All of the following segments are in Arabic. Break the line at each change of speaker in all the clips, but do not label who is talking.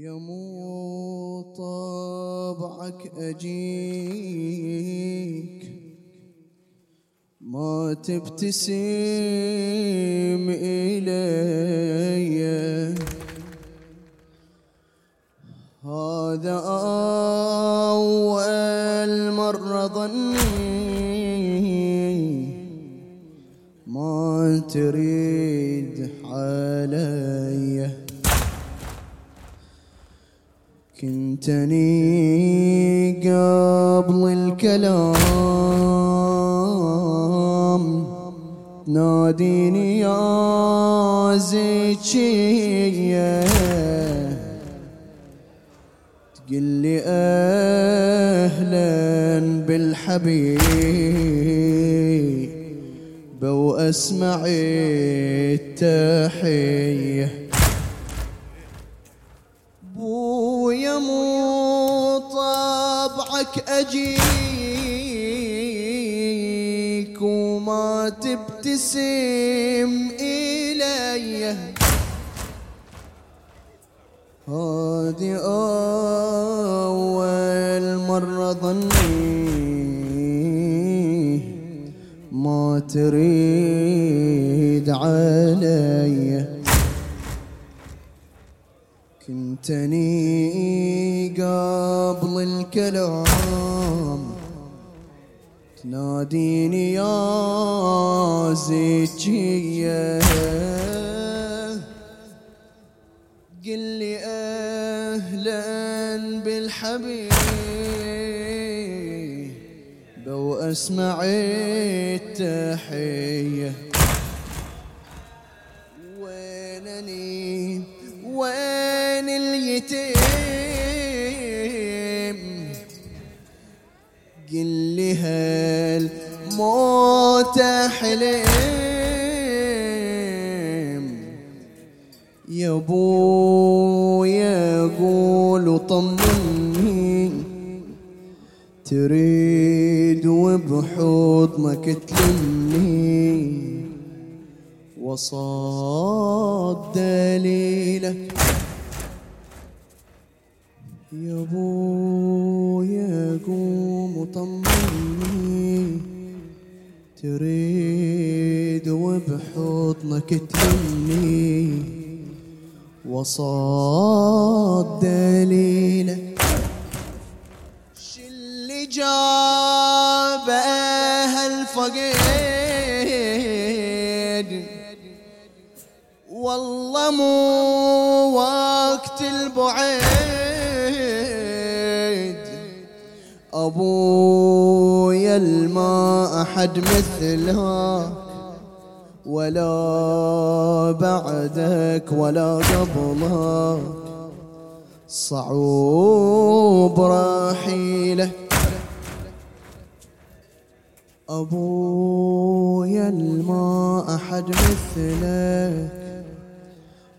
يا مو طبعك أجيك. ما تبتسم إلي. هذا أول مرة ظني. ما تريد علي كنتني قبل الكلام. ناديني يا زكية تقول لي أهلا بالحبيب وأسمع التحية. بويا مو طبعك أجيك وما تبتسم إلي. هذه أول مرة ظني ما تريد علي. كنتني قبل الكلام. تناديني يا زكية. قل لي أهلا بالحبيب. وأسمع التحية. اليتيم. قل لي هل موت حليم؟ يا ابويا قول وطمني تريد وبحضنك تلمني وصاد دليلك ابويا قوم وطمني تريد وبحضنك تلمني. وصاد دليلك ابويا الما أحد مثلك ولا بعدك ولا قبلك صعوب رحيله. أبويا الما أحد مثلك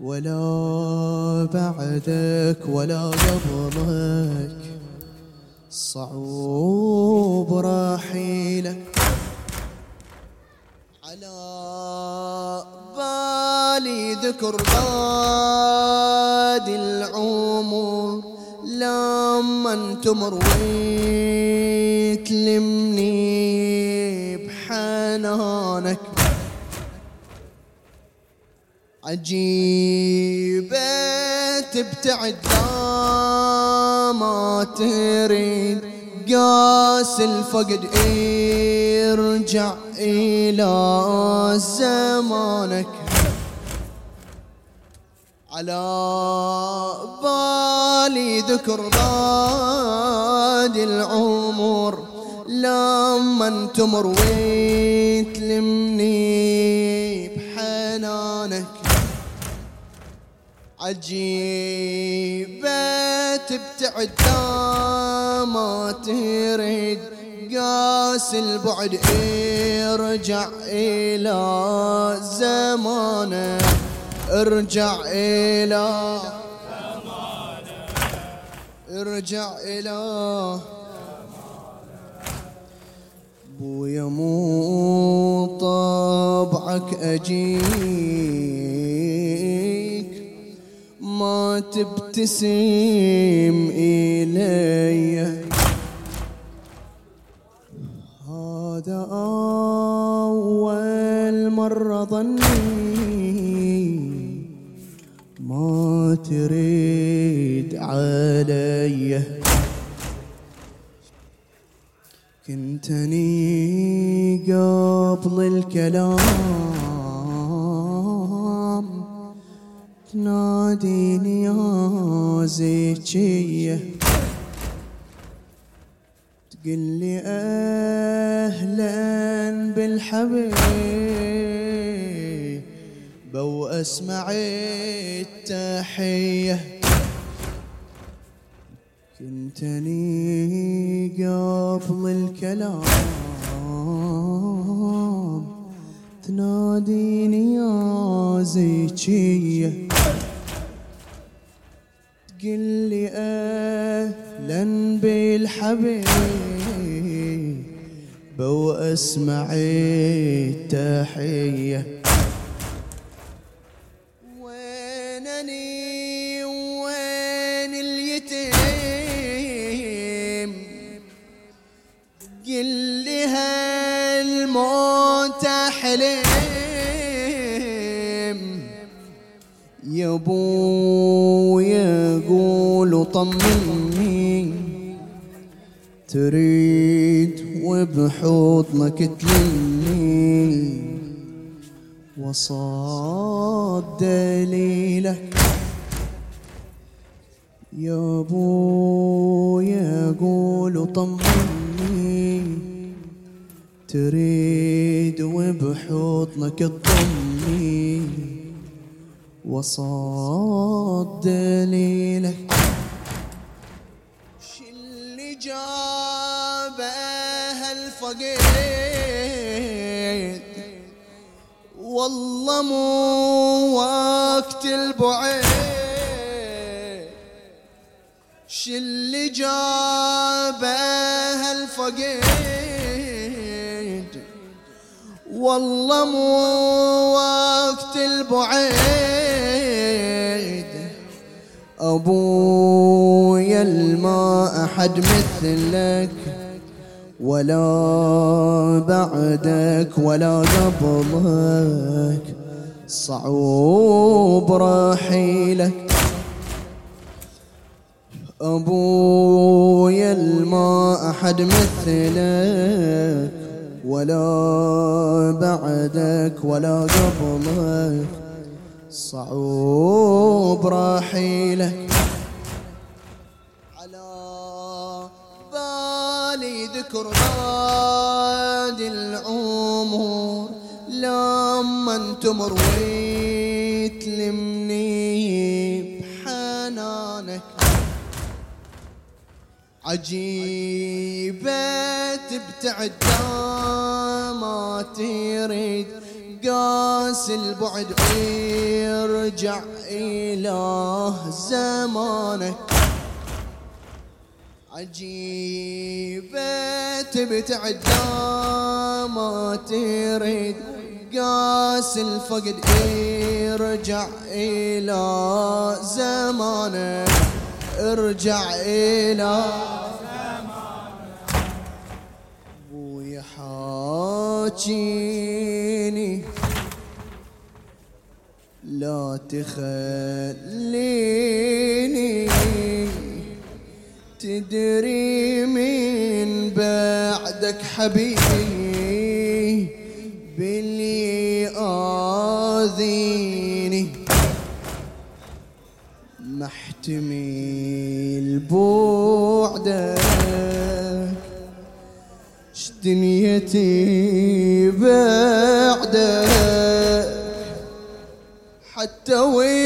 ولا بعدك ولا قبلك صعوب رحيلك على بالي ذكر بادي العمر. لما تمر وتلمني بحنانك. عجيبة تبتعد لا تريد قاس الفقد ارجع إلى زمانك. على بالي ذكر بادي العمر لما تمر وتلمني بحنانك. عجيبة تبتعد ما تريد قاس البعد ارجع إلى زمانه. ارجع إلى ارجع إلى بويا مو طبعك أجيك ما تبتسم إلي. هذا أول مرة ظني ما تريد علي. كنتني قبل الكلام. تناديني يا زيتشية تقول لي أهلا بالحبيب بو اسمع التحيه كنتني قبل الكلام تناديني يا زيتشية تقول لي أهلا بالحبيب بو أسمع التحية. قول طمني. تريد وبحضنك تلمني وصاد دليلك يا ابويا قول طمني. تريد وبحضنك تضمني وصاد دليلك هالفقيد والله مو وقت البعيد. ش اللي جابه هالفقيد؟ والله مو وقت البعيد. أبويا الما أحد مثلك. ولا بعدك ولا قبلك صعوب رحيلك. ابويا الما أحد مثلك ولا بعدك ولا قبلك صعوب رحيلك. بالي ذكر نادي العمر لما تمر وتلمني بحنانك عجيبة تبتعد ما تريد قاس البعد ويرجع إله زمانك عجيبة تبتعد ما تريد. قاس الفقد يرجع إلى زمانك ارجع إلى ابويا حاجيني. لا تخليني. تدري من بعدك حبيبي باللي آذيني محتمل بعدك. ش دنيتي بعدك؟ حتى وانت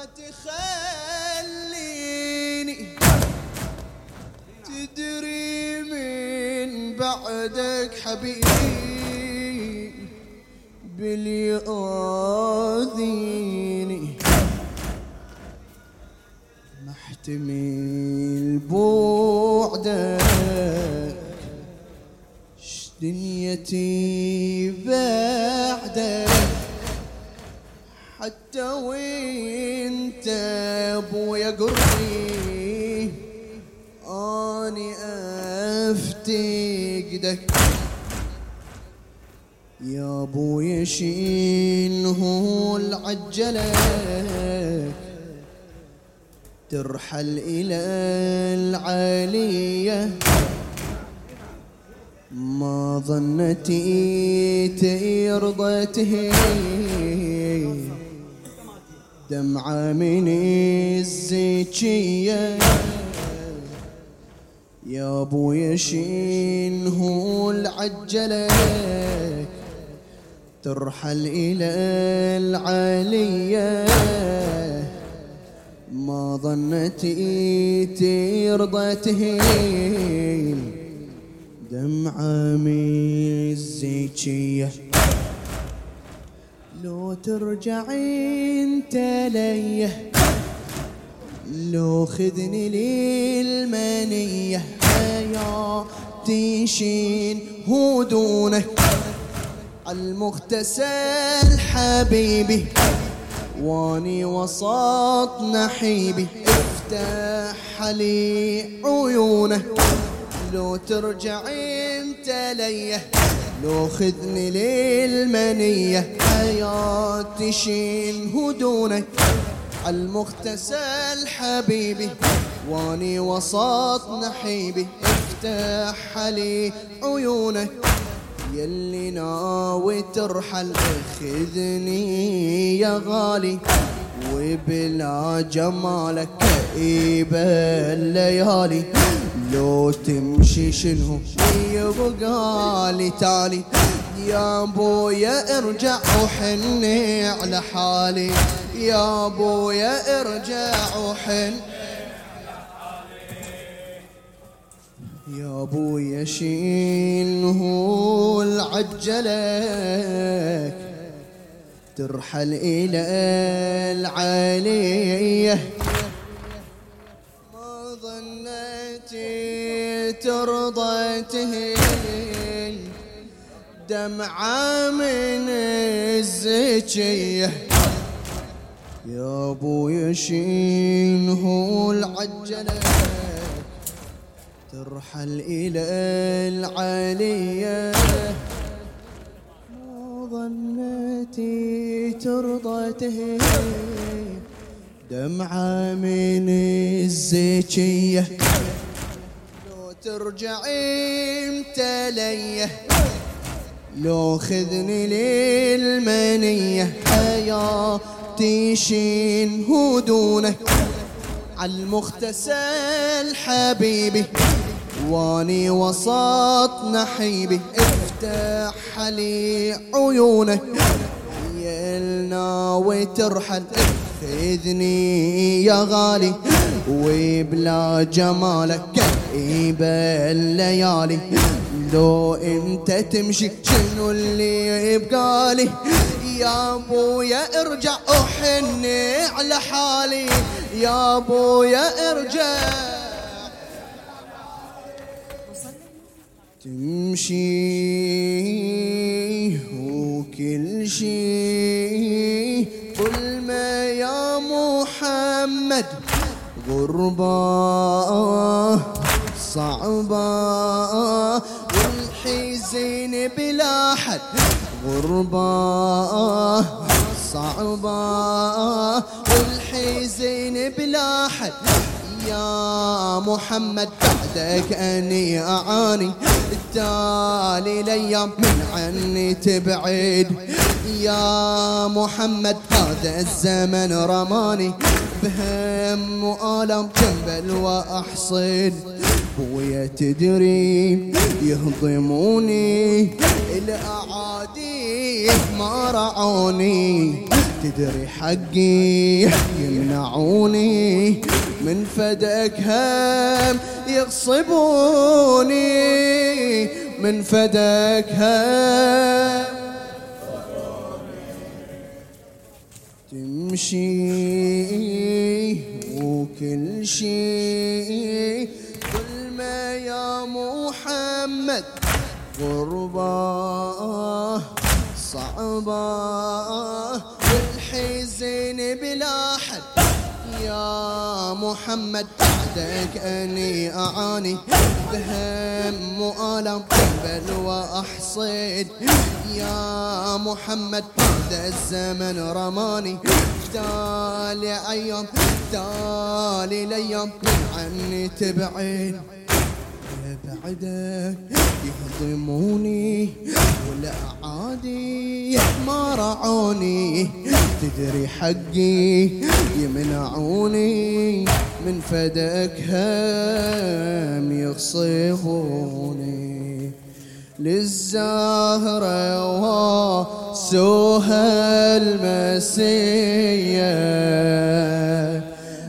لا تخليني تدري من بعدك حبيبي باللي آذيني. محتمل بعدك. دنيتي بعدك؟ حتى ابويا قربي آني افتقدك يا ابويا شينه العجلك ترحل إلى العالية. ما ظنتي ترضى تهين. دمعة من الزكية. يا ابويا شينه العجلك ترحل إلى العالية. ما ظنتي ترضى تهين دمعة من الزكية. لو ترجع انت لو خذني للمنية حياتي شين هدونك المغتسل حبيبي واني وسط نحيبي افتح لي عيونه لو ترجع انت لو خذني للمنية. حياتي شيل هدونك المغتسل حبيبي واني وسط نحيبي. افتح لي عيونك يلي ناوي ترحل خذني يا غالي. وبلا جمالك كئيبة الليالي. لو تمشي شنو؟ يبقى لي تالي يا ابويا ارجع وحني على حالي. يا ابويا ارجع وحن يا ابويا شيله العجلك ترحل إلى العالية. تهين دمعة من الزكية يا ابويا شيله العجلة. ترحل إلى العالية. ما ظنيتي ترضى تهين دمعة من الزكية لو ترجع انت ليه لو خذني للمنية. حياتي شين هدونك عالمغتسل حبيبي. واني وسط نحيبي. افتح لي عيونك يلنا ترحل. خذني يا غالي وبلا جمالك كئيبة الليالي. لو انت تمشي شنو اللي يبقالي؟ يا ابويا ارجع احني على حالي. يا ابويا ارجع. تمشي صعبة. والحزين بلا حد غربة. صعبة. والحزين بلا حد يا محمد بعدك أني أعاني. التالي الأيام من عني تبعد. يا محمد هذا الزمن رماني. بهم وآلام جنبل واحصد بويا تدري يهضموني الأعادي ما رعوني. تدري حقي يمنعوني من فدك هم يغصبوني. من فدك هم تمشي وكل غربة صعبة والحزن بلا حد. يا محمد بعدك أني أعاني. بهم مؤلم بل وأحصد. يا محمد بعد الزمن رماني. تالي أيام تالي ليام من عني تبعد بعدك يهضموني والأعادي ما رعوني. تدري حقي يمنعوني من فدك هم يخصفوني. للزهرة وسوها المسية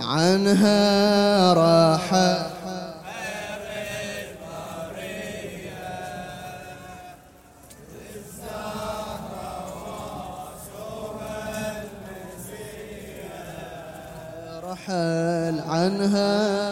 عنها راحت عنها